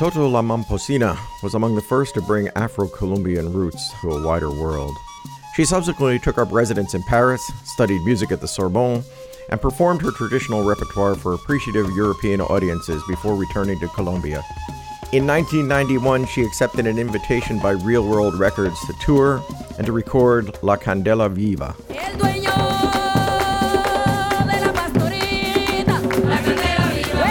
Totó La Momposina was among the first to bring Afro Colombian roots to a wider world. She subsequently took up residence in Paris, studied music at the Sorbonne, and performed her traditional repertoire for appreciative European audiences before returning to Colombia. In 1991, she accepted an invitation by Real World Records to tour and to record La Candela Viva. El dueño de la pastorita. La candela viva.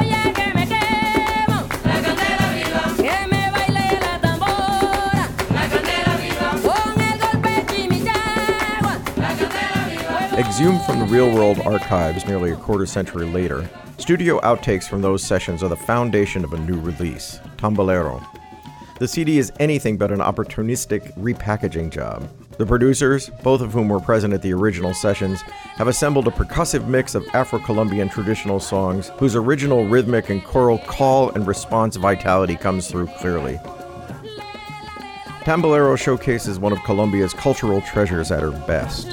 Oye, que me quemo. La candela viva. Que me baile la tambora. La candela viva. Con el golpe chimichagua. La candela viva. Exhumed from the Real World archives nearly a quarter century later, studio outtakes from those sessions are the foundation of a new release, Tambolero. The CD is anything but an opportunistic repackaging job. The producers, both of whom were present at the original sessions, have assembled a percussive mix of Afro Colombian traditional songs whose original rhythmic and choral call and response vitality comes through clearly. Tambolero showcases one of Colombia's cultural treasures at her best.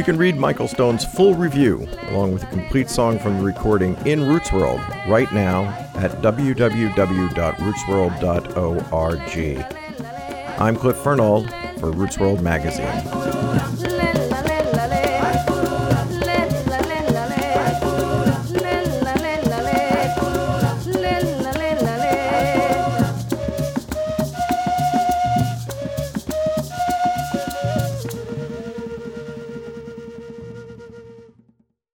You can read Michael Stone's full review, along with a complete song from the recording in RootsWorld, right now at www.rootsworld.org. I'm Cliff Fernald for RootsWorld Magazine.